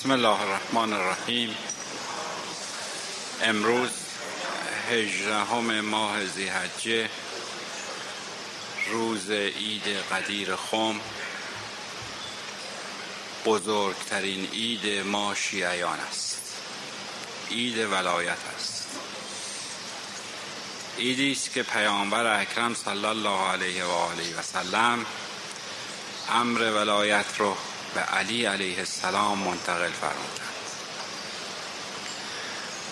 بسم الله الرحمن الرحیم. امروز هجدهم ماه زیحجه روز عید قدیر خم. بزرگترین عید ما شیعیان است. عید ولایت است. عیدی است که پیامبر اکرم صلی الله علیه و آله و سلم امر ولایت رو به علی علیه السلام منتقل فرمودند.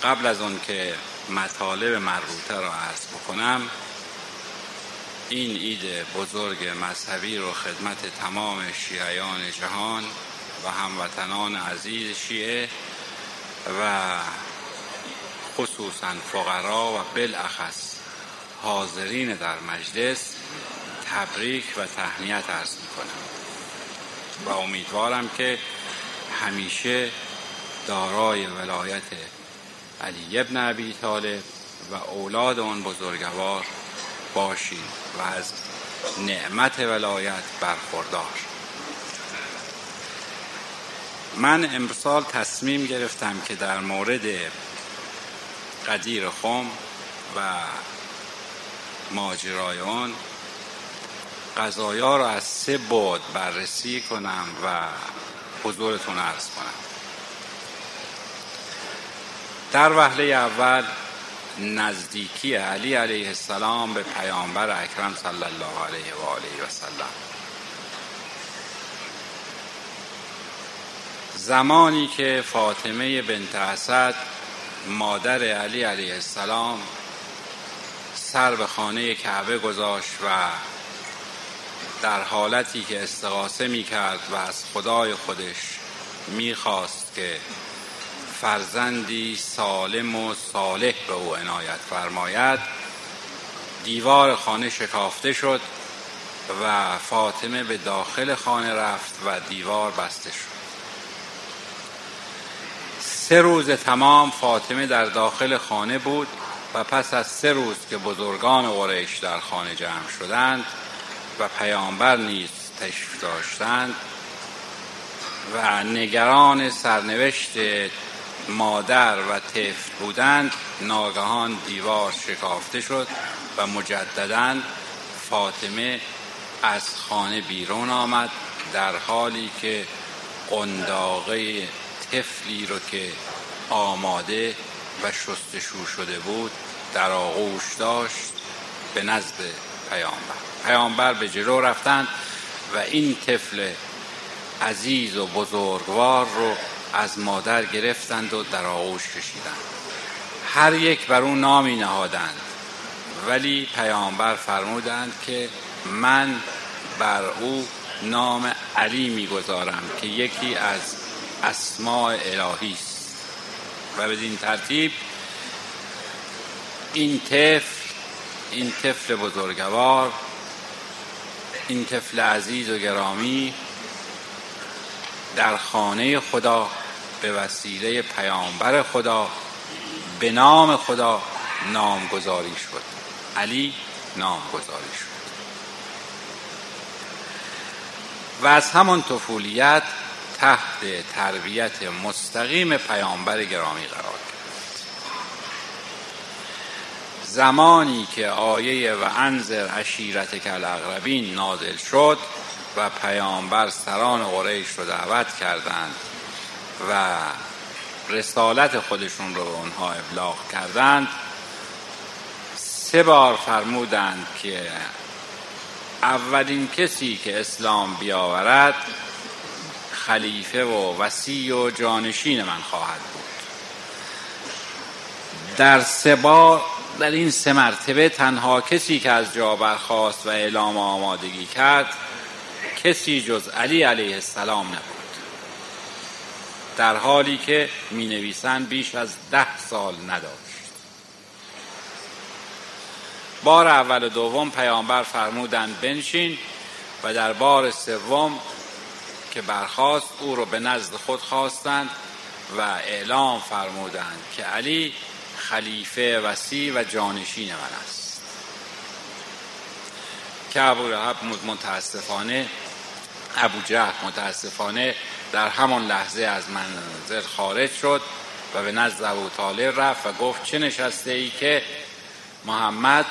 قبل از اون که مطالب مربوطه را عرض بکنم این عید بزرگ مذهبی رو خدمت تمام شیعیان جهان و هموطنان عزیز شیعه و خصوصا فقرا و بالاخص حاضرین در مجلس تبریک و تهنیت عرض می‌کنم. و امیدوارم که همیشه دارای ولایت علی ابن ابی طالب و اولاد آن بزرگوار باشید و از نعمت ولایت برخوردار. من امسال تصمیم گرفتم که در مورد قدیر خم و ماجرای آن قضایا را از سه بود بررسی کنم و حضورتون عرض کنم. در وهله اول نزدیکی علی علیه السلام به پیامبر اکرم صلی الله علیه و آله و سلم. زمانی که فاطمه بنت اسد مادر علی علیه السلام سر به خانه کعبه گذاشت و در حالتی که استغاثه می کرد و از خدای خودش می خواست که فرزندی سالم و صالح به او عنایت فرماید دیوار خانه شکافته شد و فاطمه به داخل خانه رفت و دیوار بسته شد. سه روز تمام فاطمه در داخل خانه بود و پس از سه روز که بزرگان قریش در خانه جمع شدند و پیامبر نیز تشریف داشتند و نگران سرنوشت مادر و طفل بودند ناگهان دیوار شکافته شد و مجددا فاطمه از خانه بیرون آمد در حالی که قنداقه طفلی رو که آماده و شستشو شده بود در آغوش داشت به نزد پیامبر. پیامبر به جلو رفتند و این طفل عزیز و بزرگوار رو از مادر گرفتند و در آغوش کشیدند. هر یک بر اون نامی نهادند. ولی پیامبر فرمودند که من بر او نام علی می‌گذارم که یکی از اسماع الهی است. و بدین ترتیب این طفل این طفل بزرگوار این طفل عزیز و گرامی در خانه خدا به وسیله پیامبر خدا به نام خدا نامگذاری شد. علی نامگذاری شد. و از همان طفولیت تحت تربیت مستقیم پیامبر گرامی قرار زمانی که آیه و انذر عشیرت کل اقربین نازل شد و پیامبر سران قریش رو دعوت کردند و رسالت خودشون رو اونها ابلاغ کردند سه بار فرمودند که اولین کسی که اسلام بیاورد خلیفه و وسیع و جانشین من خواهد بود. در سه بار در این سه مرتبه تنها کسی که از جا برخواست و اعلام آمادگی کرد کسی جز علی علیه السلام نبود. در حالی که می نویسند بیش از ده سال نداشت. بار اول و دوم پیامبر فرمودند بنشین و در بار سوم که برخواست او رو به نزد خود خواستند و اعلام فرمودند که علی خلیفه وسیع و جانشین من است. که ابو لحب متاسفانه ابو جهل متاسفانه در همان لحظه از منزل خارج شد و به نزد ابو طالب رفت و گفت چه نشسته ای که محمد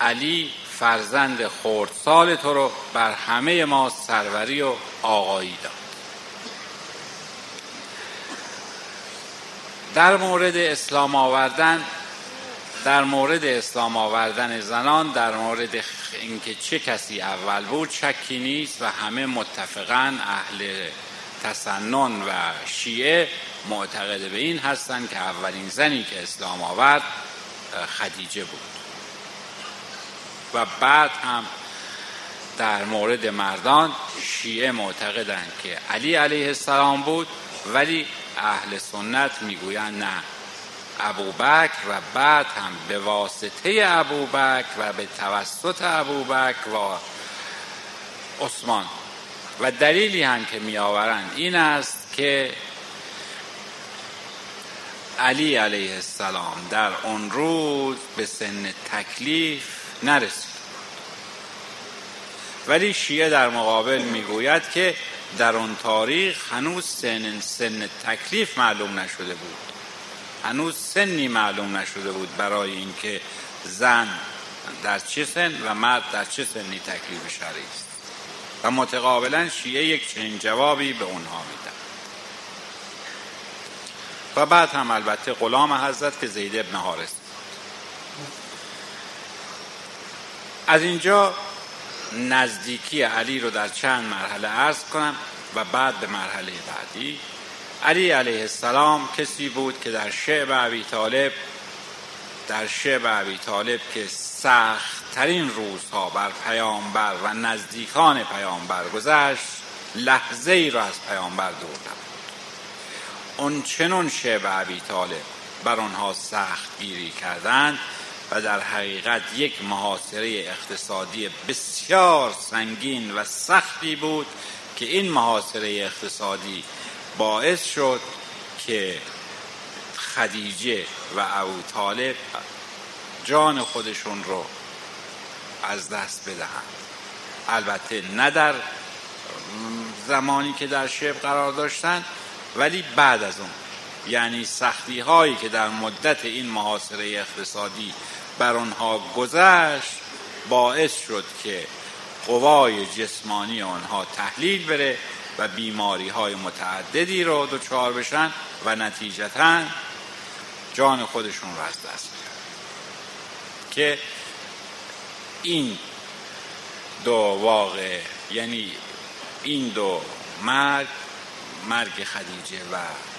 علی فرزند خردسال تو رو بر همه ما سروری و آقایی داد. در مورد اسلام آوردن در مورد اسلام آوردن زنان در مورد اینکه چه کسی اول بود شکی نیست و همه متفقا اهل تسنن و شیعه معتقد به این هستند که اولین زنی که اسلام آورد خدیجه بود. و بعد هم در مورد مردان شیعه معتقدند که علی علیه السلام بود ولی اهل سنت می‌گویند نه. ابوبکر و بعد هم به واسطه ابوبکر و به توسط ابوبکر و عثمان. و دلیلی هم که میآورند این است که علی علیه السلام در اون روز به سن تکلیف نرسید. ولی شیعه در مقابل می‌گوید که در اون تاریخ هنوز سن, سن تکلیف معلوم نشده بود. هنوز سنی معلوم نشده بود برای اینکه زن در چه سن و مرد در چه سنی تکلیف شرعی است. و متقابلا شیعه یک چنین جوابی به اونها میدن. و بعد هم البته غلام حضرت که زید ابن حارس از اینجا نزدیکی علی رو در چند مرحله عرض کنم و بعد به مرحله بعدی. علی علیه السلام کسی بود که در شعب عبی طالب در شعب عبی طالب که سختترین روزها بر پیامبر و نزدیکان پیامبر گذشت لحظه ای را از پیامبر دور نبود. اون چنون شعب عبی طالب بر آنها سخت گیری کردند و در حقیقت یک محاصره اقتصادی بسیار سنگین و سختی بود که این محاصره اقتصادی باعث شد که خدیجه و ابو طالب جان خودشون رو از دست بدهند. البته نه در زمانی که در شب قرار داشتند ولی بعد از اون. یعنی سختی هایی که در مدت این محاصره اقتصادی بر آنها گذشت باعث شد که قوای جسمانی آنها تحلیل بره و بیماری های متعددی رو دچار بشن و نتیجتا جان خودشون رو از دست بدن که این دو واقع یعنی این دو مرگ مرگ خدیجه و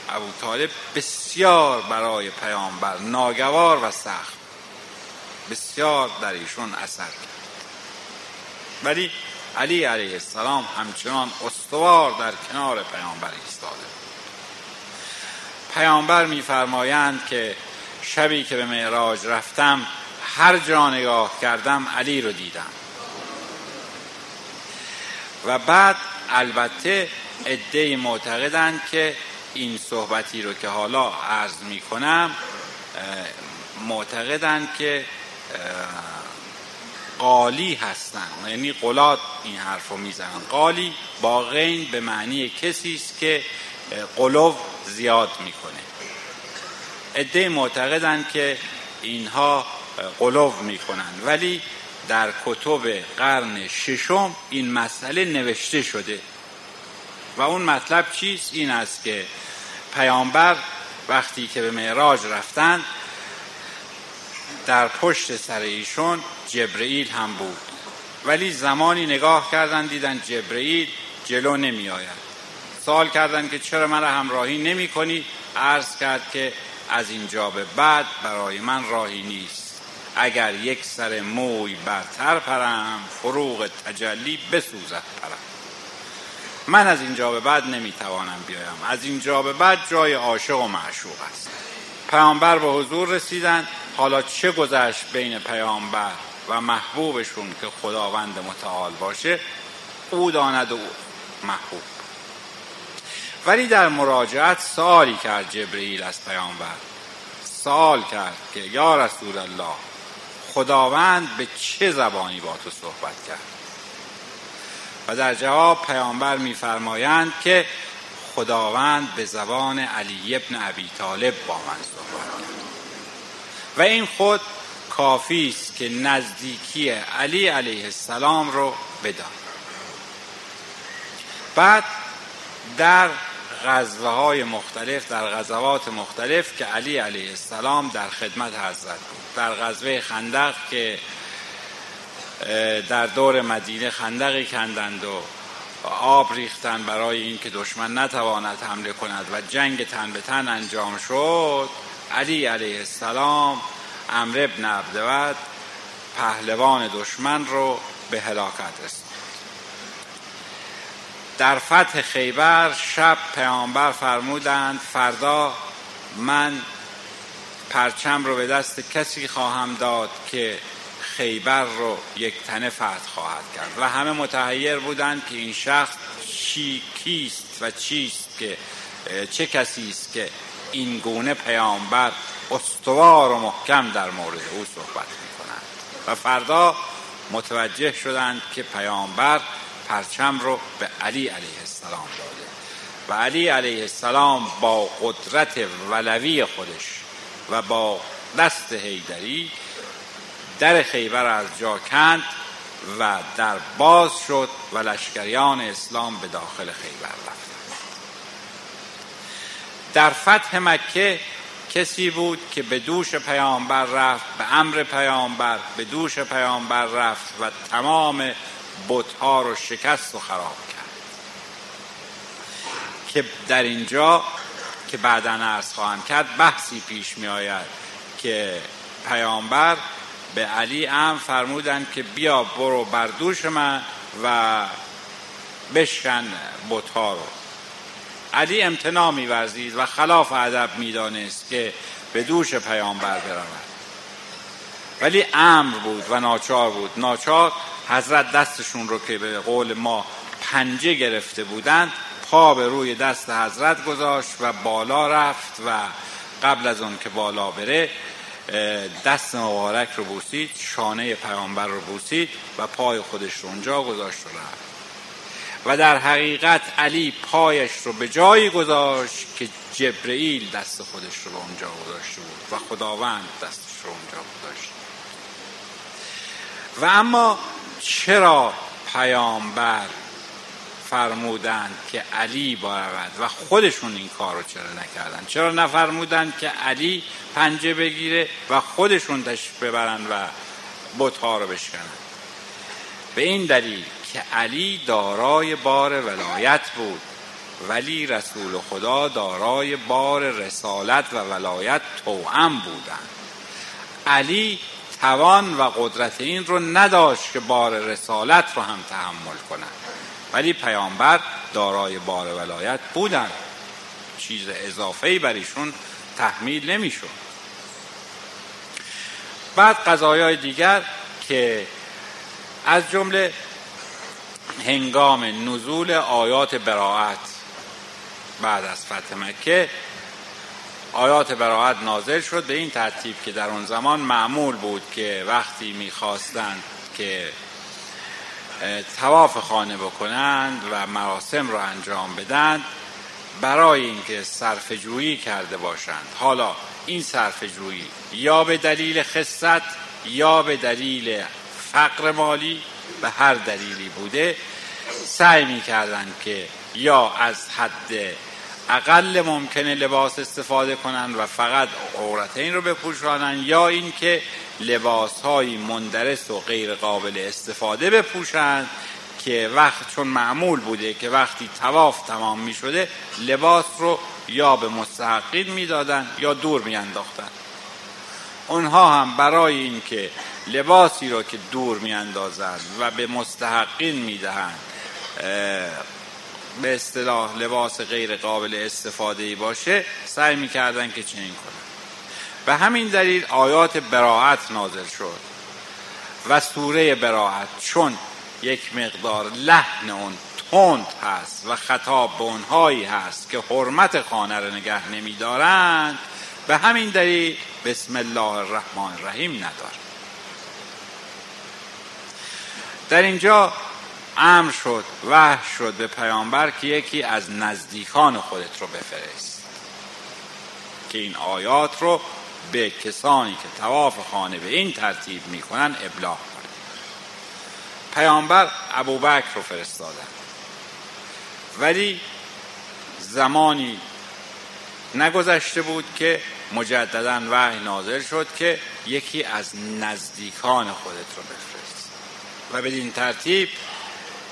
ابو طالب بسیار برای پیامبر ناگوار و سخت بسیار در ایشون اثر کرد. ولی علی علیه السلام همچنان استوار در کنار پیامبر ایستاده. پیامبر میفرمایند که شبی که به معراج رفتم هر جا نگاه کردم علی رو دیدم. و بعد البته عده معتقدند که این صحبتی رو که حالا عرض می کنم معتقدند که قالی هستن. یعنی قلات این حرف رو می‌زنن. قالی با غین به معنی کسی است که قلوب زیاد می‌کنه. عده معتقدند که اینها قلوب می‌کنن ولی در کتب قرن ششم این مسئله نوشته شده. و اون مطلب چیست؟ این است که پیامبر وقتی که به معراج رفتند در پشت سر ایشون جبرئیل هم بود. ولی زمانی نگاه کردن دیدن جبرئیل جلو نمی آید. سوال کردن که چرا من همراهی نمی کنی؟ عرض کرد که از اینجا به بعد برای من راهی نیست. اگر یک سر موی برتر پرم فروغ تجلی بسوزد پرم. من از اینجا به بعد نمی‌توانم بیایم. از اینجا به بعد جای عاشق و معشوق است. پیامبر به حضور رسیدن حالا چه گذشت بین پیامبر و محبوبشون که خداوند متعال باشه؟ او داند و محبوب. ولی در مراجعت سوالی کرد جبرئیل از پیامبر. سوال کرد که یا رسول الله خداوند به چه زبانی با تو صحبت کرد؟ و در جواب پیامبر میفرمایند که خداوند به زبان علی ابن ابی طالب با من صحبت و این خود کافی است که نزدیکی علی علیه السلام رو بدان. بعد در غزوه های مختلف در غزوات مختلف که علی علیه السلام در خدمت حضرت بود. در غزوه خندق که در دور مدینه خندقی کندند و آب ریختن برای اینکه دشمن نتواند حمله کند و جنگ تن به تن انجام شد. علی علیه السلام امر ابن عبدود پهلوان دشمن رو به هلاکت رساند. در فتح خیبر شب پیامبر فرمودند فردا من پرچم رو به دست کسی خواهم داد که خیبر رو یک تنه فتح خواهد کرد. و همه متحیر بودند که این شخص چی کیست و چیست که چه کسی است که این گونه پیامبر استوار و محکم در مورد او صحبت می کنند و فردا متوجه شدند که پیامبر پرچم رو به علی علیه السلام داده. و علی علیه السلام با قدرت ولوی خودش و با دست هیدری در خیبر از جا کند و در باز شد و لشکریان اسلام به داخل خیبر رفتند. در فتح مکه کسی بود که به دوش پیامبر رفت به امر پیامبر به دوش پیامبر رفت و تمام بتها رو شکست و خراب کرد. که در اینجا که بعدا عرض خواهم کرد بحثی پیش می آید که پیامبر به علی ام فرمودند که بیا برو بر دوش من و بشکن بتها رو. علی امتناع میورزید و خلاف ادب می‌دانست که به دوش پیامبر برود. ولی امر بود و ناچار بود. ناچار حضرت دستشون رو که به قول ما پنجه گرفته بودند پا به روی دست حضرت گذاشت و بالا رفت و قبل از اون که بالا بره دست مبارک رو بوسید شانه پیامبر رو بوسید و پای خودش رو اونجا گذاشت و رفت. و در حقیقت علی پایش رو به جایی گذاشت که جبرئیل دست خودش رو اونجا گذاشته بود و خداوند دستش رو اونجا گذاشت. و اما چرا پیامبر فرمودند که علی برود و خودشون این کار رو چرا نکردن؟ چرا نفرمودند که علی پنجه بگیره و خودشون تشریف ببرند و بتها رو بشکنند به این دلیل که علی دارای بار ولایت بود ولی رسول خدا دارای بار رسالت و ولایت توأم بودند. علی توان و قدرت این رو نداشت که بار رسالت رو هم تحمل کنند ولی پیامبر دارای بار ولایت بودند. چیز اضافه بر ایشون تحمیل نمی‌شد. بعد قضایای دیگر که از جمله هنگام نزول آیات براعت بعد از فتح مکه آیات براعت نازل شد به این ترتیب که در اون زمان معمول بود که وقتی می‌خواستند که تواف خانه بکنند و مراسم را انجام بدند برای اینکه صرف جویی کرده باشند. حالا این صرف جویی یا به دلیل خصت یا به دلیل فقر مالی به هر دلیلی بوده سعی می که یا از حد اقل ممکنه لباس استفاده کنند و فقط عورتین رو بپوشانند یا اینکه لباس های مندرس و غیر قابل استفاده بپوشند که وقت چون معمول بوده که وقتی تواف تمام می شده لباس رو یا به مستحقین می‌دادند یا دور می انداختن. اونها هم برای اینکه لباسی رو که دور می اندازند و به مستحقین می دهند به اصطلاح لباس غیر قابل استفاده ای باشه سعی می‌کردن که چنین کنن به همین دلیل آیات براعت نازل شد و سوره براعت چون یک مقدار لحن اون تند هست و خطاب به اونهایی هست که حرمت خانه رو نگه نمیدارند به همین دلیل بسم الله الرحمن الرحیم ندارد در اینجا امر شد وحش شد به پیامبر که یکی از نزدیکان خودت رو بفرست. که این آیات رو به کسانی که تواف خانه به این ترتیب می‌کنن ابلاغ کنه. پیامبر ابوبکر رو فرستادن. ولی زمانی نگذشته بود که مجددا وحی نازل شد که یکی از نزدیکان خودت رو بفرست. و بدین ترتیب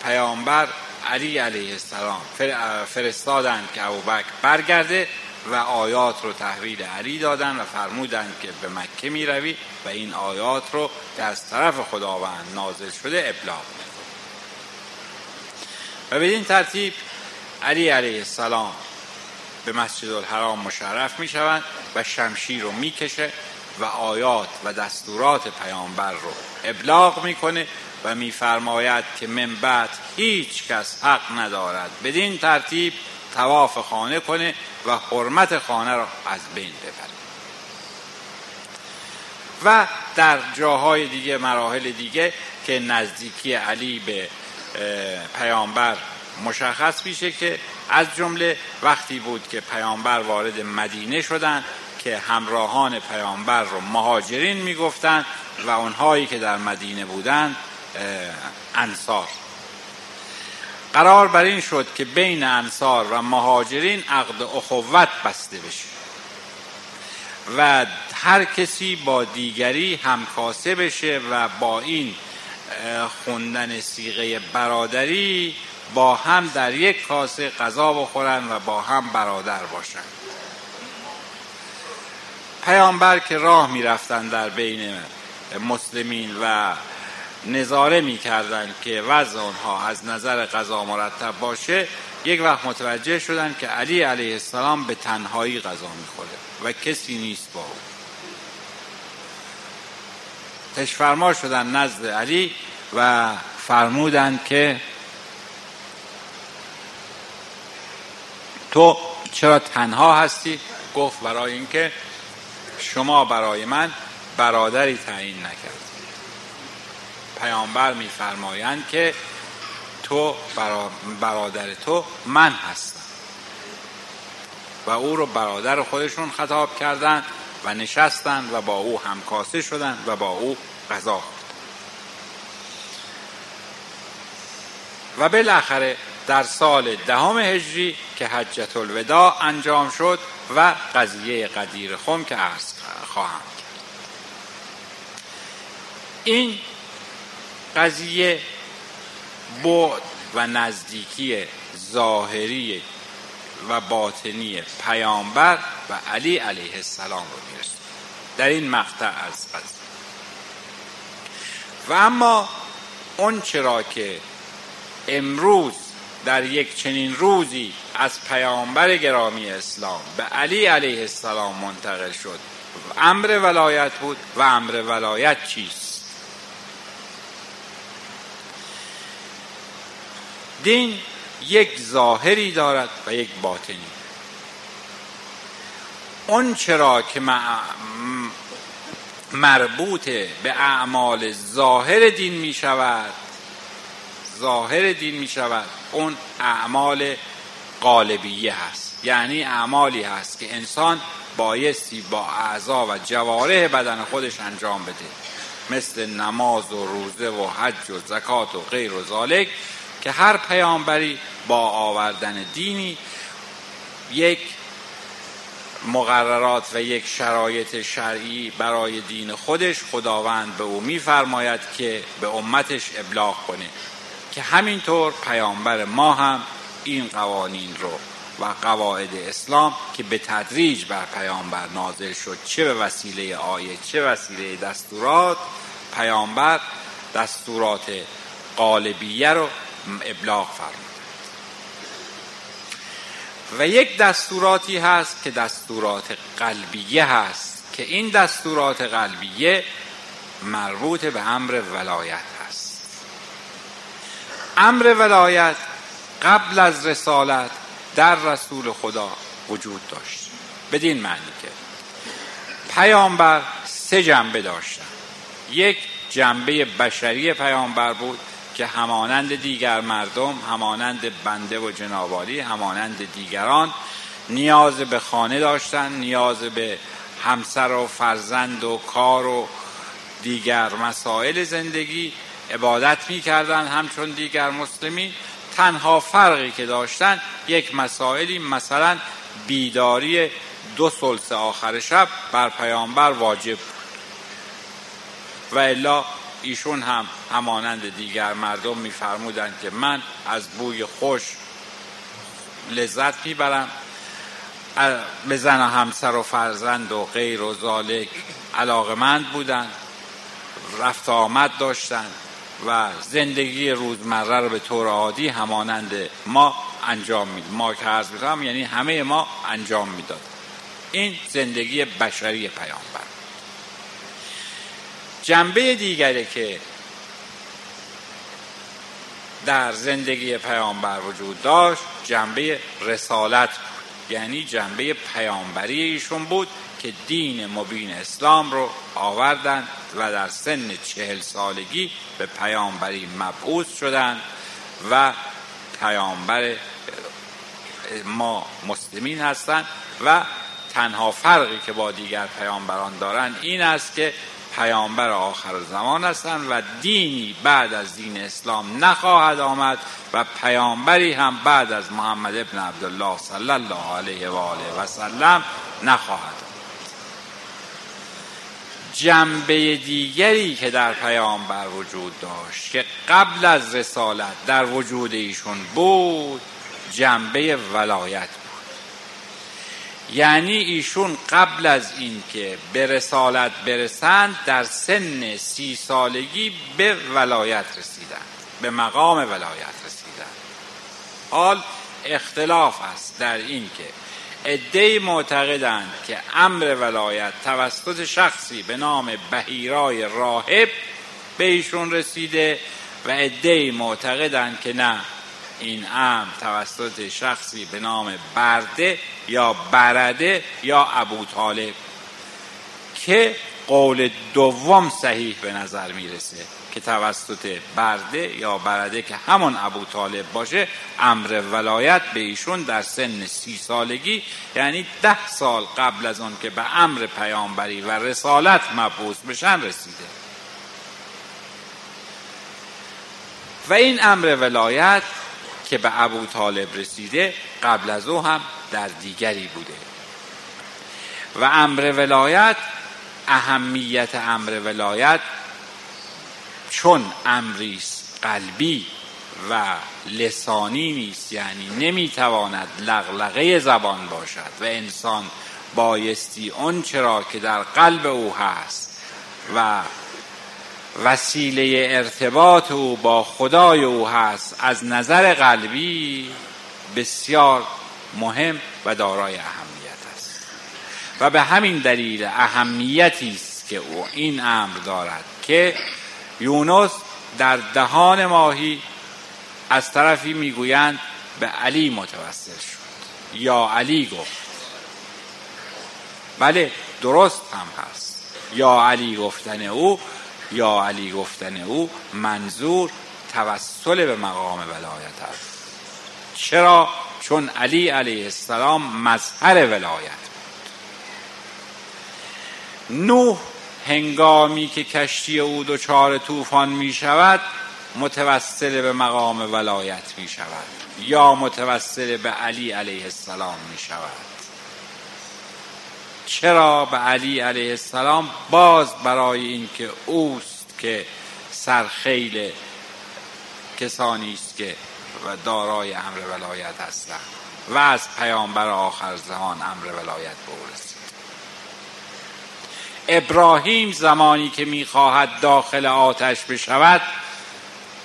پیامبر علی علیه السلام فرستادند که ابوبکر برگرده و آیات رو تحویل علی دادن و فرمودند که به مکه می روی و این آیات رو که از طرف خداوند نازل شده ابلاغ و بدین ترتیب علی علیه السلام به مسجد الحرام مشرف می شوند و شمشیر رو می کشه و آیات و دستورات پیامبر رو ابلاغ می‌کنه و میفرماید که من بعد هیچ کس حق ندارد. بدین ترتیب تواف خانه کنه و حرمت خانه را از بین ببره. و در جاهای دیگه مراحل دیگه که نزدیکی علی به پیامبر مشخص میشه که از جمله وقتی بود که پیامبر وارد مدینه شدند که همراهان پیامبر رو مهاجرین می‌گفتند و اونهایی که در مدینه بودند انصار. قرار بر این شد که بین انصار و مهاجرین عقد اخوت بسته بشه و هر کسی با دیگری همکاسه بشه و با این خوندن سیغه برادری با هم در یک کاسه غذا بخورن و با هم برادر باشند پیامبر که راه می‌رفتن در بین مسلمین و نظاره می‌کردند که وضع آنها از نظر غذا مرتب باشه یک وقت متوجه شدند که علی علیه السلام به تنهایی غذا می‌خوره و کسی نیست با او. تشفرما شدن نزد علی و فرمودند که تو چرا تنها هستی؟ گفت برای اینکه شما برای من برادری تعیین نکرد. پیامبر میفرمایند که تو برادر تو من هستم. و او رو برادر خودشون خطاب کردند و نشستند و با او همکاسه شدند و با او غذا و بالاخره در سال دهم هجری که حجت الوداع انجام شد و قضیه قدیر خم که عرض خواهم کرد. این قضیه بعد و نزدیکی ظاهری و باطنی پیامبر و علی علیه السلام رو میرسون در این مقطع از قضیه. و اما اون چرا که امروز در یک چنین روزی از پیامبر گرامی اسلام به علی علیه السلام منتقل شد. امر ولایت بود و امر ولایت چیست؟ دین یک ظاهری دارد و یک باطنی. اون چرا که مربوط به اعمال ظاهر دین می شود ظاهر دین می شود. اون اعمال قالبیه هست. یعنی اعمالی هست که انسان بایستی با اعضا و جواره بدن خودش انجام بده. مثل نماز و روزه و حج و زکات و غیر و ذالک که هر پیامبری با آوردن دینی یک مقررات و یک شرایط شرعی برای دین خودش خداوند به او میفرماید که به امتش ابلاغ کنه. که همینطور پیامبر ما هم این قوانین رو و قواعد اسلام که به تدریج بر پیامبر نازل شد چه به وسیله آیه چه وسیله دستورات پیامبر دستورات قالبیه رو ابلاغ فرمود. و یک دستوراتی هست که دستورات قلبیه هست که این دستورات قلبیه مربوط به امر ولایت امر ولایت قبل از رسالت در رسول خدا وجود داشت. بدین معنی که پیامبر سه جنبه داشتن. یک جنبه بشری پیامبر بود که همانند دیگر مردم همانند بنده و جنابالی همانند دیگران نیاز به خانه داشتن نیاز به همسر و فرزند و کار و دیگر مسائل زندگی عبادت می‌کردن همچون دیگر مسلمین. تنها فرقی که داشتن یک مسائلی مثلا بیداری دو سلس آخر شب بر پیامبر واجب و الا ایشون هم همانند دیگر مردم میفرمودند که من از بوی خوش لذت می‌برم به زن و همسر و فرزند و غیر و ذالک علاقمند بودند رفت آمد داشتند. و زندگی روزمره رو به طور عادی همانند ما انجام می‌داد ما که عرض می‌کنم یعنی همه ما انجام می‌داد. این زندگی بشری پیامبر. جنبه دیگری که در زندگی پیامبر وجود داشت جنبه رسالت بود. یعنی جنبه پیامبری ایشون بود که دین مبین اسلام رو آوردند و در سن چهل سالگی به پیامبری مبعوث شدند و پیامبر ما مسلمین هستند و تنها فرقی که با دیگر پیامبران دارند این است که پیامبر آخر زمان هستند و دینی بعد از دین اسلام نخواهد آمد و پیامبری هم بعد از محمد ابن عبدالله صلی الله علیه و آله و سلم نخواهد جنبه دیگری که در پیامبر وجود داشت که قبل از رسالت در وجود ایشون بود جنبه ولایت یعنی ایشون قبل از اینکه به رسالت برسند در سن سی سالگی به ولایت رسیدند به مقام ولایت رسیدند. حال اختلاف است در این ادهی معتقدند که امر ولایت توسط شخصی به نام بهیرای راهب به ایشون رسیده و ادهی معتقدند که نه این امر توسط شخصی به نام برده یا برده یا ابو طالب که قول دوم صحیح به نظر می‌رسه. که توسط برده یا برده که همون ابو طالب باشه امر ولایت به ایشون در سن سی سالگی یعنی ده سال قبل از آن که به امر پیامبری و رسالت مبعوث بشن رسیده. و این امر ولایت که به ابو طالب رسیده قبل از او هم در دیگری بوده. و امر ولایت اهمیت امر ولایت چون امری قلبی و لسانی نیست یعنی نمی‌تواند لغلقه زبان باشد و انسان بایستی اون چرا که در قلب او هست و وسیله ارتباط او با خدای او هست از نظر قلبی بسیار مهم و دارای اهمیت است. و به همین دلیل اهمیتی است که او این امر دارد که یونس در دهان ماهی از طرفی می‌گویند به علی متوسل شد. یا علی گفت. بله درست هم هست. یا علی گفتن او یا علی گفتن او منظور توسل به مقام ولایت است. چرا؟ چون علی علیه السلام مظهر ولایت بود. نوح هنگامی که کشتی او دچار طوفان می شود متوسل به مقام ولایت می شود یا متوسل به علی علیه السلام می شود چرا به علی علیه السلام؟ باز برای اینکه اوست که سرخیل کسانی است که و دارای امر ولایت هستند و از پیامبر آخر زمان امر ولایت به ابراهیم زمانی که می‌خواهد داخل آتش بشود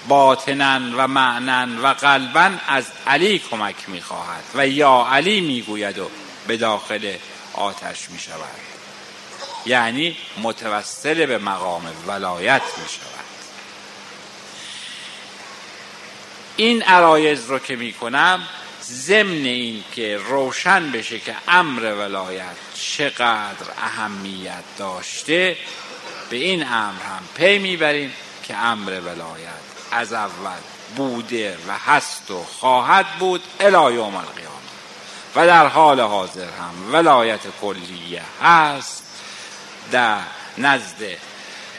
باطنا و معنا و قلبا از علی کمک می‌خواهد و یا علی می‌گوید و به داخل آتش می‌شود. یعنی متوسل به مقام ولایت می‌شود. این عرایز رو که می‌کنم ضمن این که روشن بشه که امر ولایت چقدر اهمیت داشته به این امر هم پی می‌بریم که امر ولایت از اول بوده و هست و خواهد بود الی یوم القیامه و در حال حاضر هم ولایت کلیه هست در نزد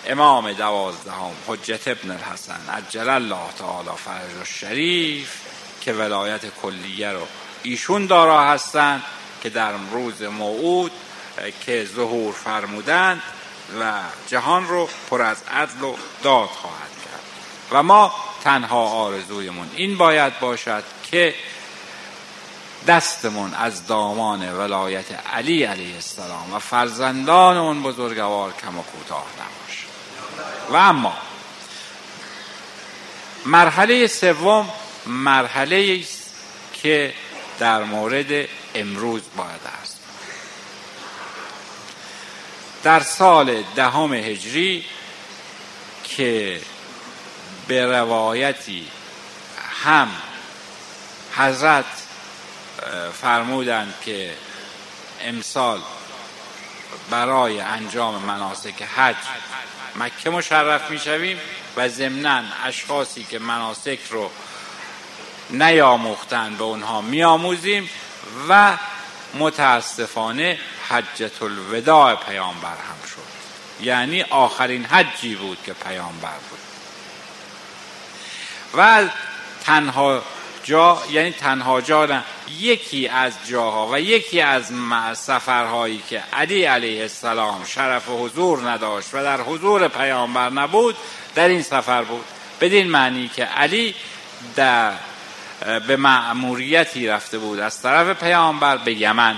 امام دوازدهم حجت ابن الحسن عجل الله تعالی فرج شریف که ولایت کلیه رو ایشون دارا هستند که در روز موعود که ظهور فرمودند و جهان رو پر از عدل و داد خواهد کرد. و ما تنها آرزویمون این باید باشد که دستمون از دامان ولایت علی علیه السلام و فرزندان اون بزرگوار کم و کوتاه نباشه. و اما مرحله سوم مرحله است که در مورد امروز باید است در سال دهم هجری که به روایتی هم حضرت فرمودند که امسال برای انجام مناسک حج مکه مشرف می‌شویم و ضمنا اشخاصی که مناسک رو نیاموختن به اونها. میآموزیم و متاسفانه حجت الوداع پیامبر هم شد. یعنی آخرین حجی بود که پیامبر بود. و تنها جا یعنی تنها جا نه یکی از جاها و یکی از سفرهایی که علی علیه السلام شرف و حضور نداشت و در حضور پیامبر نبود در این سفر بود. بدین معنی که علی در به معموریتی رفته بود. از طرف پیامبر به یمن.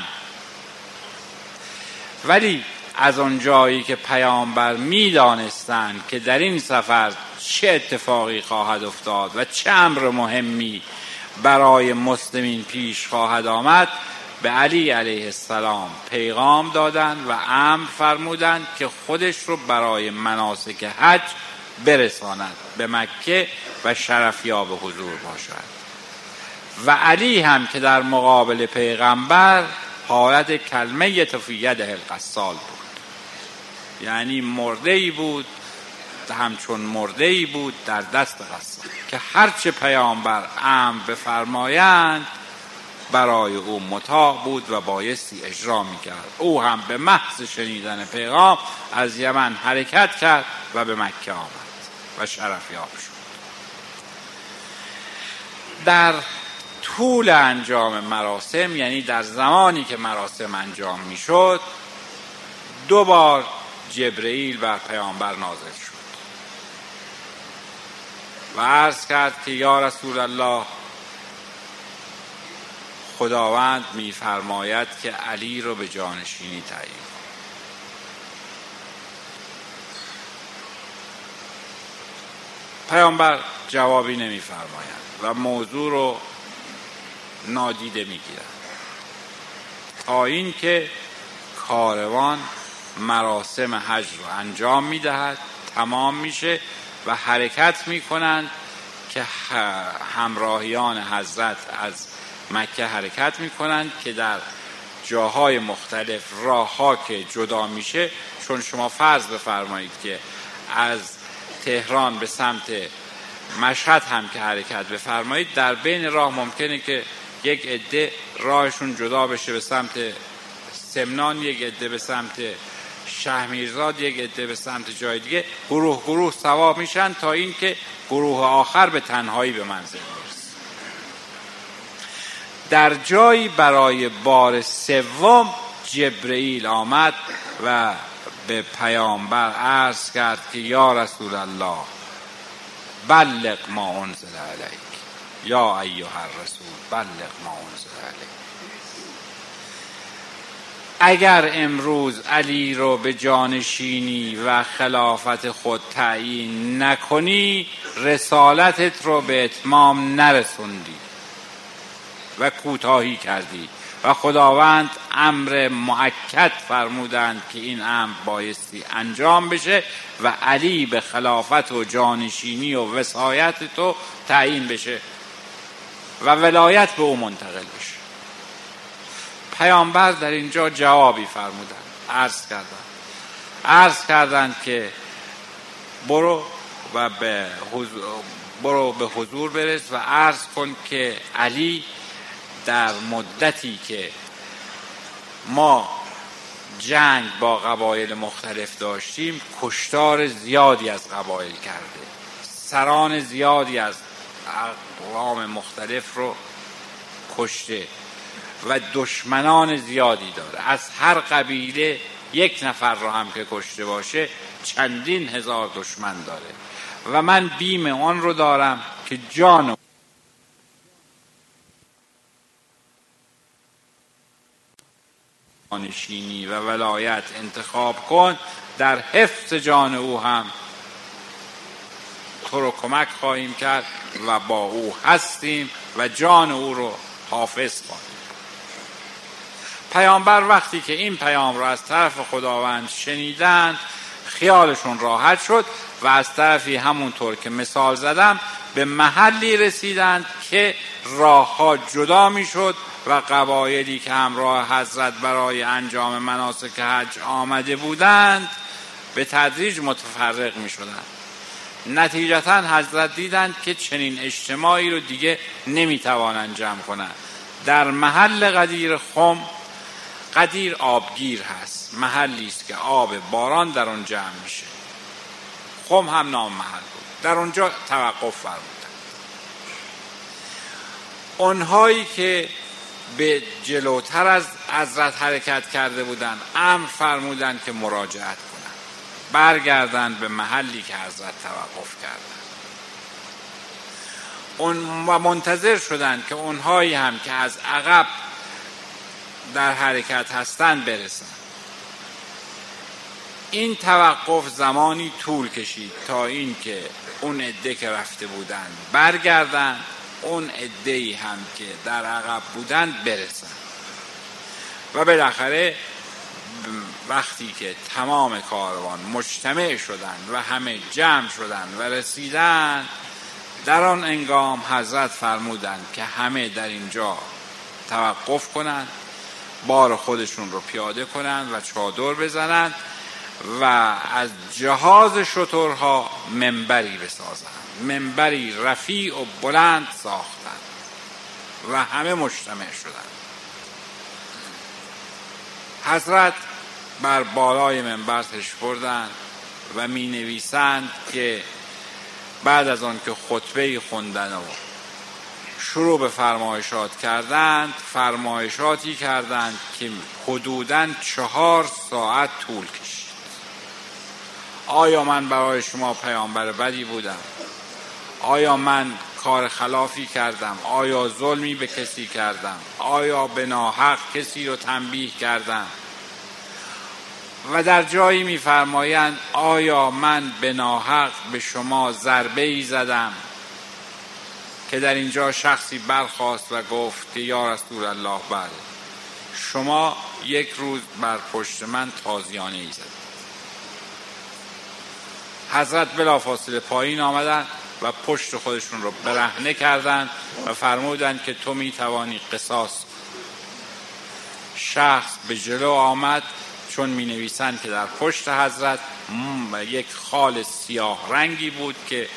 ولی از آن جایی که پیامبر می‌دانستند که در این سفر چه اتفاقی خواهد افتاد و چه امر مهمی برای مسلمین پیش خواهد آمد به علی علیه السلام پیغام دادند و امر فرمودند که خودش رو برای مناسک حج برساند به مکه و شرفیاب حضور باشد. و علی هم که در مقابل پیغمبر حالت کلمه تفید القصال بود. یعنی مرده ای بود همچون مرده ای بود در دست قصال که هرچه پیامبر ام بفرمایند برای او مطاع بود و بایستی اجرا می‌کرد. او هم به محض شنیدن پیغام از یمن حرکت کرد و به مکه آمد و شرفیاب شد. در طول انجام مراسم یعنی در زمانی که مراسم انجام می‌شد دو بار جبرئیل بر پیامبر نازل شد. و عرض کرد که یا رسول الله خداوند میفرماید که علی رو به جانشینی تعیین پیامبر جوابی نمیفرماید و موضوع رو نادیده می‌گیرد تا اینکه کاروان مراسم حج رو انجام می‌دهد تمام میشه و حرکت می‌کنند که همراهیان حضرت از مکه حرکت می‌کنند که در جاهای مختلف راه ها که جدا میشه چون شما فرض بفرمایید که از تهران به سمت مشهد هم که حرکت بفرمایید در بین راه ممکنه که یک عده راهشون جدا بشه به سمت سمنان یک عده به سمت شهمیرزاد یک عده به سمت جای دیگه گروه گروه سوا میشن تا اینکه گروه آخر به تنهایی به منزل می‌رسه در جایی برای بار سوم جبرئیل آمد و به پیامبر عرض کرد که یا رسول الله بلغ ما انزل علیک. یا ایها الرسول بلغ ما انزل اگر امروز علی رو به جانشینی و خلافت خود تعیین نکنی رسالتت رو به اتمام نرسوندی و کوتاهی کردی. و خداوند امر معکد فرمودند که این امر بایستی انجام بشه و علی به خلافت و جانشینی و وسایت تو تعیین بشه. و ولایت به او منتقل بشه. پیامبر در اینجا جوابی فرمودن. عرض کردن. عرض کردند که برو و به برو به حضور برس و عرض کن که علی در مدتی که ما جنگ با قبایل مختلف داشتیم کشتار زیادی از قبایل کرده. سران زیادی از اقوام مختلف رو کشته و دشمنان زیادی داره. از هر قبیله یک نفر رو هم که کشته باشه چندین هزار دشمن داره. و من بیم آن رو دارم که جان نشینی و ولایت انتخاب کن در حفظ جان او هم تو رو کمک خواهیم کرد و با او هستیم و جان او رو حافظ کنیم. پیامبر وقتی که این پیام را از طرف خداوند شنیدند خیالشون راحت شد و از طرفی همونطور که مثال زدم به محلی رسیدند که راهها جدا می‌شد و قبایلی که همراه حضرت برای انجام مناسک حج آمده بودند به تدریج متفرق می شدند نتیجتا حضرت دیدند که چنین اجتماعی رو دیگه نمی‌توانند جمع کنند. در محل قدیر خم قدیر آبگیر هست. محلی است که آب باران در اون جمع میشه. خم هم نام محل بود. در اونجا توقف فرمودن اونهایی که به جلوتر از حضرت حرکت کرده بودند امر فرمودند که مراجعت برگردند به محلی که حضرت توقف کردند. و منتظر شدند که اونهایی هم که از عقب در حرکت هستند برسند. این توقف زمانی طول کشید تا اینکه اون عده که رفته بودند برگردند اون عده هم که در عقب بودند برسند. و بالاخره وقتی که تمام کاروان مجتمع شدند و همه جمع شدند و رسیدند در آن انگام حضرت فرمودند که همه در اینجا توقف کنند بار خودشون رو پیاده کنند و چادر بزنند و از جهاز شطورها منبری بسازند. منبری رفیع و بلند ساختند و همه مجتمع شدند. حضرت بر بالای منبر تش بردند و می نویسند که بعد از آن که خطبه خوندن و شروع به فرمایشات کردند فرمایشاتی کردند که حدودا چهار ساعت طول کشید. آیا من برای شما پیامبر بدی بودم؟ آیا من کار خلافی کردم؟ آیا ظلمی به کسی کردم؟ آیا به ناحق کسی رو تنبیه کردم؟ و در جایی میفرمایند آیا من به ناحق به شما ضربه ای زدم؟ که در اینجا شخصی برخواست و گفت که یا رسول الله بله. شما یک روز بر پشت من تازیانه ای زد حضرت بلافاصله پایین آمدن و پشت خودشون رو برهنه کردند و فرمودند که تو می توانی قصاص شخص به جلو آمد چون می نویسند که در پشت حضرت یک خال سیاه رنگی بود که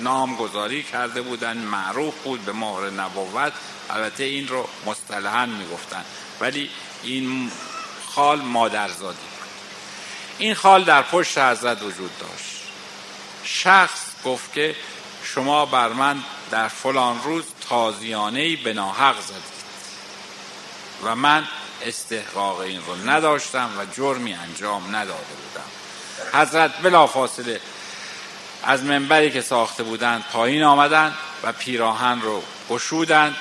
نامگذاری کرده بودن معروف بود به مهر نبوت. البته این رو مصطلحا می‌گفتن. ولی این خال مادرزادی بود. این خال در پشت حضرت وجود داشت. شخص گفت که شما بر من در فلان روز تازیانه به ناحق زدید و من استحقاق این رو نداشتم و جرمی انجام نداده بودم. حضرت بلافاصله از منبری که ساخته بودند پایین آمدند و پیراهن رو گشودند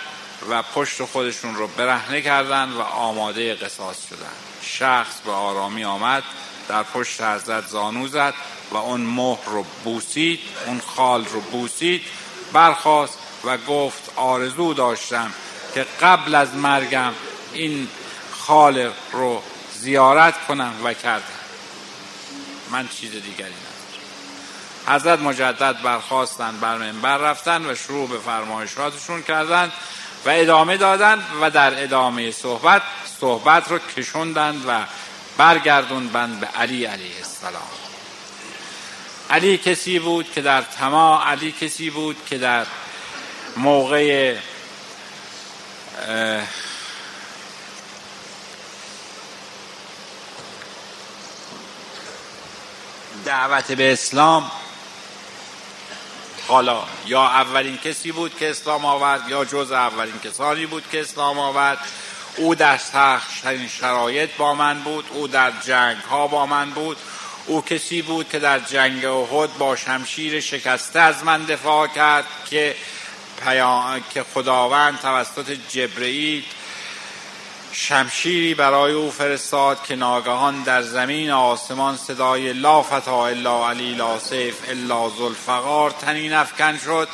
و پشت خودشون رو برهنه کردند و آماده قصاص شدند. شخص به آرامی آمد در پشت حضرت زانو زد و اون مهر رو بوسید اون خال رو بوسید برخواست و گفت آرزو داشتم که قبل از مرگم این خال رو زیارت کنم و کردم. من چیز دیگری حضرت مجدد برخواستند بر منبر رفتن و شروع به فرمایشاتشون کردند و ادامه دادند و در ادامه صحبت صحبت رو کشوندند و برگردوندند به علی علیه السلام. علی کسی بود که در تمام علی کسی بود که در موقع دعوت به اسلام. حالا یا اولین کسی بود که اسلام آورد یا جز اولین کسانی بود که اسلام آورد. او در سختترین شرایط با من بود او در جنگ ها با من بود. او کسی بود که در جنگ احد با شمشیر شکسته از من دفاع کرد که پیام... که خداوند توسط جبرئیل شمشیری برای او فرستاد که ناگهان در زمین آسمان صدای لا فتا الا علی لا سیف الا ذوالفقار تنین افکن شد.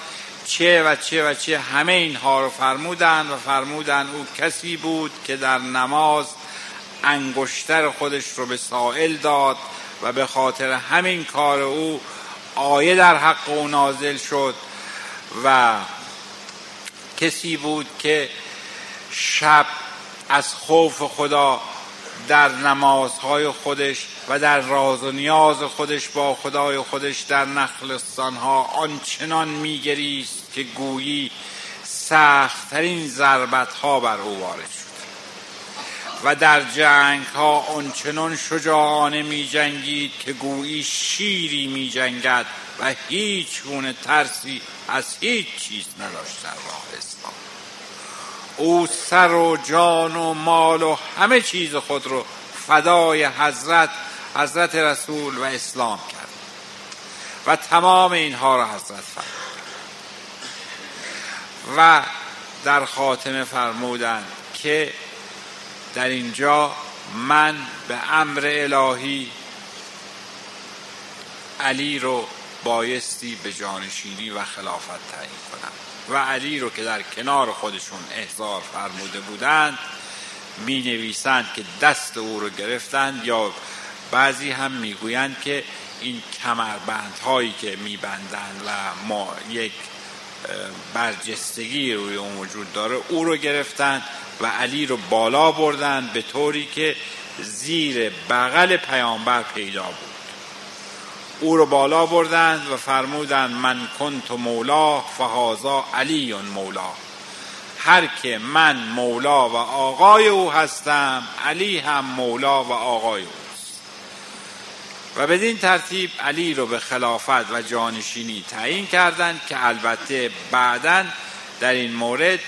چه و چه و چه همه اینها رو فرمودن و فرمودن او کسی بود که در نماز انگشتر خودش رو به سائل داد و به خاطر همین کار او آیه در حق او نازل شد و کسی بود که شب از خوف خدا در نمازهای خودش و در راز و نیاز خودش با خدای خودش در نخلستانها آنچنان میگریست که گویی سختترین ضربت ها بر او وارد شد. و در جنگ ها آنچنان شجاعانه می جنگید که گویی شیری می جنگد و هیچ گونه ترسی از هیچ چیز نداشت در راه او سر و جان و مال و همه چیز خود رو فدای حضرت حضرت رسول و اسلام کرد. و تمام اینها را حضرت فرمود. و در خاتمه فرمودند که در اینجا من به امر الهی علی رو بایستی به جانشینی و خلافت تعیین کنم. و علی رو که در کنار خودشون احضار فرموده بودند می نویسند که دست او رو گرفتند یا بعضی هم می‌گویند که این کمربند هایی که میبندند و ما یک برجستگی روی اون وجود داره او رو گرفتند و علی رو بالا بردن به طوری که زیر بغل پیامبر پیدا بود. او رو بالا بردند و فرمودند من کنت مولا فهازا علی مولا. هر که من مولا و آقای او هستم علی هم مولا و آقای اوست. و بدین ترتیب علی رو به خلافت و جانشینی تعیین کردند که البته بعدا در این مورد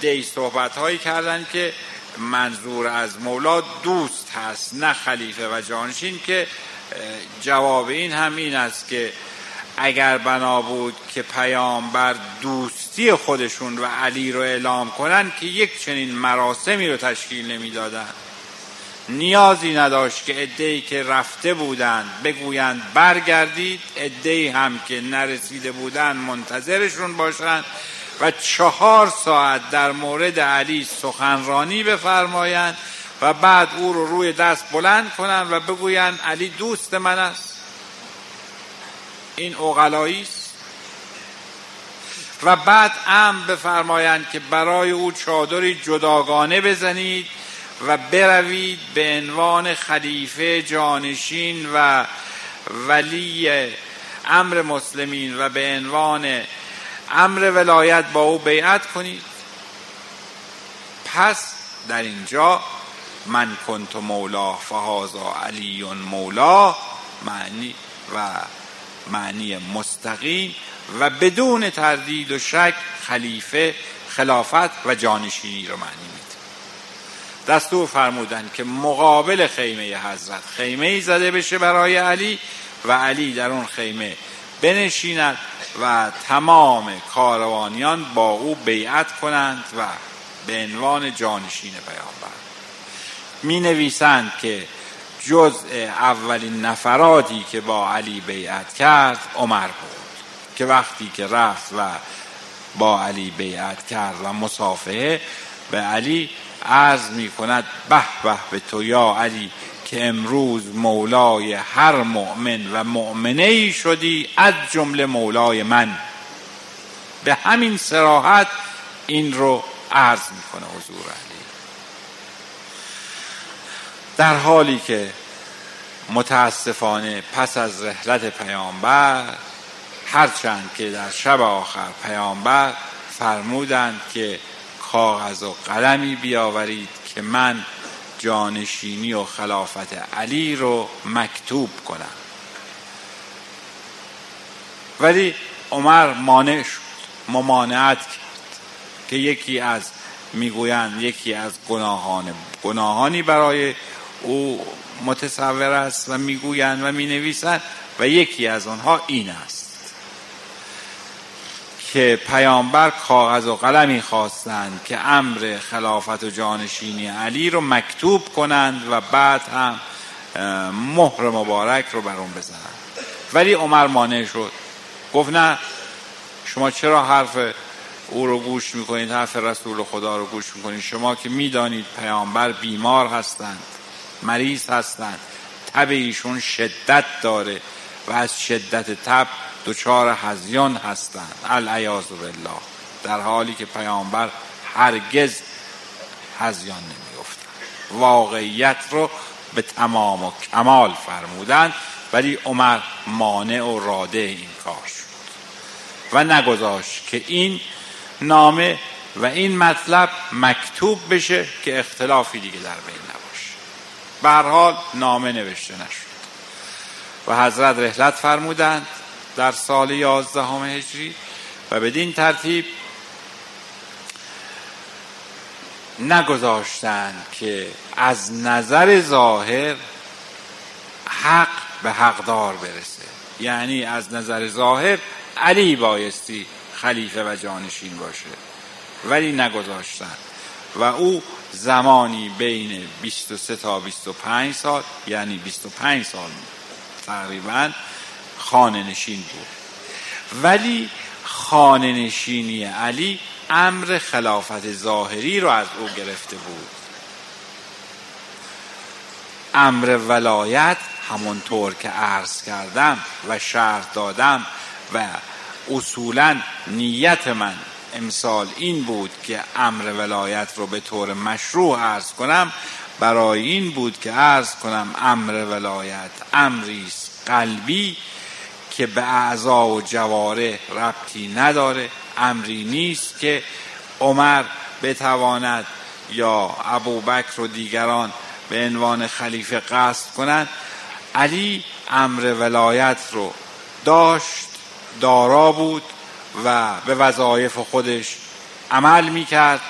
دی صحبت هایی کردند که منظور از مولا دوست هست نه خلیفه و جانشین که جواب این هم این است که اگر بنا بود که پیامبر دوستی خودشون و علی رو اعلام کنن که یک چنین مراسمی رو تشکیل نمی‌دادند نیازی نداشت که ادهی که رفته بودند بگویند برگردید ادهی هم که نرسیده بودند منتظرشون باشند و چهار ساعت در مورد علی سخنرانی بفرمایند و بعد او رو روی دست بلند کنند و بگویند علی دوست من است. این اغلایی است. و بعد ام بفرمایند که برای او چادری جداگانه بزنید و بروید به عنوان خلیفه جانشین و ولی امر مسلمین و به عنوان امر ولایت با او بیعت کنید. پس در اینجا من کنت مولا فهازا علی مولا معنی و معنی مستقیم و بدون تردید و شک خلیفه خلافت و جانشینی رو معنی میده. دستور فرمودن که مقابل خیمه حضرت خیمه زده بشه برای علی و علی در اون خیمه بنشیند و تمام کاروانیان با او بیعت کنند و به عنوان جانشین پیامبر. می نویسند که جز اولین نفراتی که با علی بیعت کرد عمر بود. که وقتی که رفت و با علی بیعت کرد و مسافه به علی عرض می کند به به به تو یا علی که امروز مولای هر مؤمن و مؤمنه ای شدی از جمله مولای من. به همین سراحت این رو عرض می‌کنه حضور در حالی که متاسفانه پس از رحلت پیامبر هرچند که در شب آخر پیامبر فرمودند که کاغذ و قلمی بیاورید که من جانشینی و خلافت علی رو مکتوب کنم. ولی عمر مانع شد ممانعت کرد که یکی از می‌گویند یکی از گناهان گناهانی برای او متصور است و می‌گویند و می‌نویسند و یکی از آنها این است که پیامبر کاغذ و قلمی خواستند که امر خلافت و جانشینی علی رو مکتوب کنند و بعد هم مهر مبارک رو بر اون بزنند. ولی عمر مانع شد. گفت نه شما چرا حرف او رو گوش می‌کنید؟ حرف رسول خدا رو گوش می‌کنید؟ شما که می‌دانید پیامبر بیمار هستند. مریض هستند. تب ایشون شدت داره و از شدت تب دچار هزیان هستند. العیاذ بالله. در حالی که پیامبر هرگز هزیان نمی‌گفتند واقعیت رو به تمام و کمال فرمودند ولی عمر مانع و راده این کار شد. و نگذاشت که این نامه و این مطلب مکتوب بشه که اختلافی دیگه در بین به هر حال نامه نوشته نشد. و حضرت رحلت فرمودند در سال یازدهم هجری و بدین ترتیب نگذاشتند که از نظر ظاهر حق به حقدار برسه. یعنی از نظر ظاهر علی بایستی خلیفه و جانشین باشه. ولی نگذاشتن و او زمانی بین 23 تا 25 سال یعنی 25 سال تقریبا خانه نشین بود. ولی خانه نشینی علی امر خلافت ظاهری رو از او گرفته بود. امر ولایت همونطور که عرض کردم و شرح دادم و اصولا نیت من امسال این بود که امر ولایت رو به طور مشروع عرض کنم. برای این بود که عرض کنم امر ولایت امری قلبی که به اعضا و جواره ربطی نداره. امری نیست که عمر بتواند یا ابوبکر و دیگران به عنوان خلیفه قصد کنند. علی امر ولایت رو داشت دارا بود. و به وظایف خودش عمل می‌کرد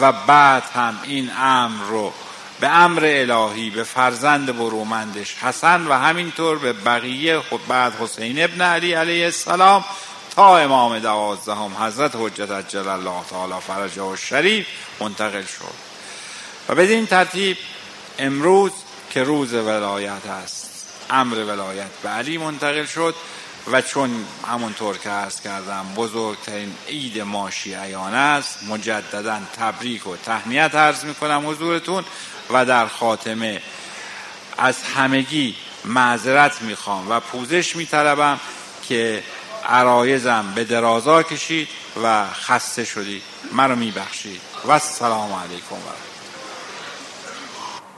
و بعد هم این امر رو به امر الهی به فرزند برومندش حسن و همینطور به بقیه خود بعد حسین ابن علی علیه السلام تا امام دوازدهم حضرت حجت عجل الله تعالی فرجه و شریف منتقل شد. و بدین ترتیب امروز که روز ولایت است امر ولایت به علی منتقل شد. و چون همونطور که عرض کردم بزرگترین عید ما شیعیان است مجددا تبریک و تهنیت عرض می‌کنم حضورتون و در خاتمه از همگی معذرت می‌خوام و پوزش میطلبم که عرایزم به درازا کشید و خسته شدید. مرا میبخشید. و السلام علیکم و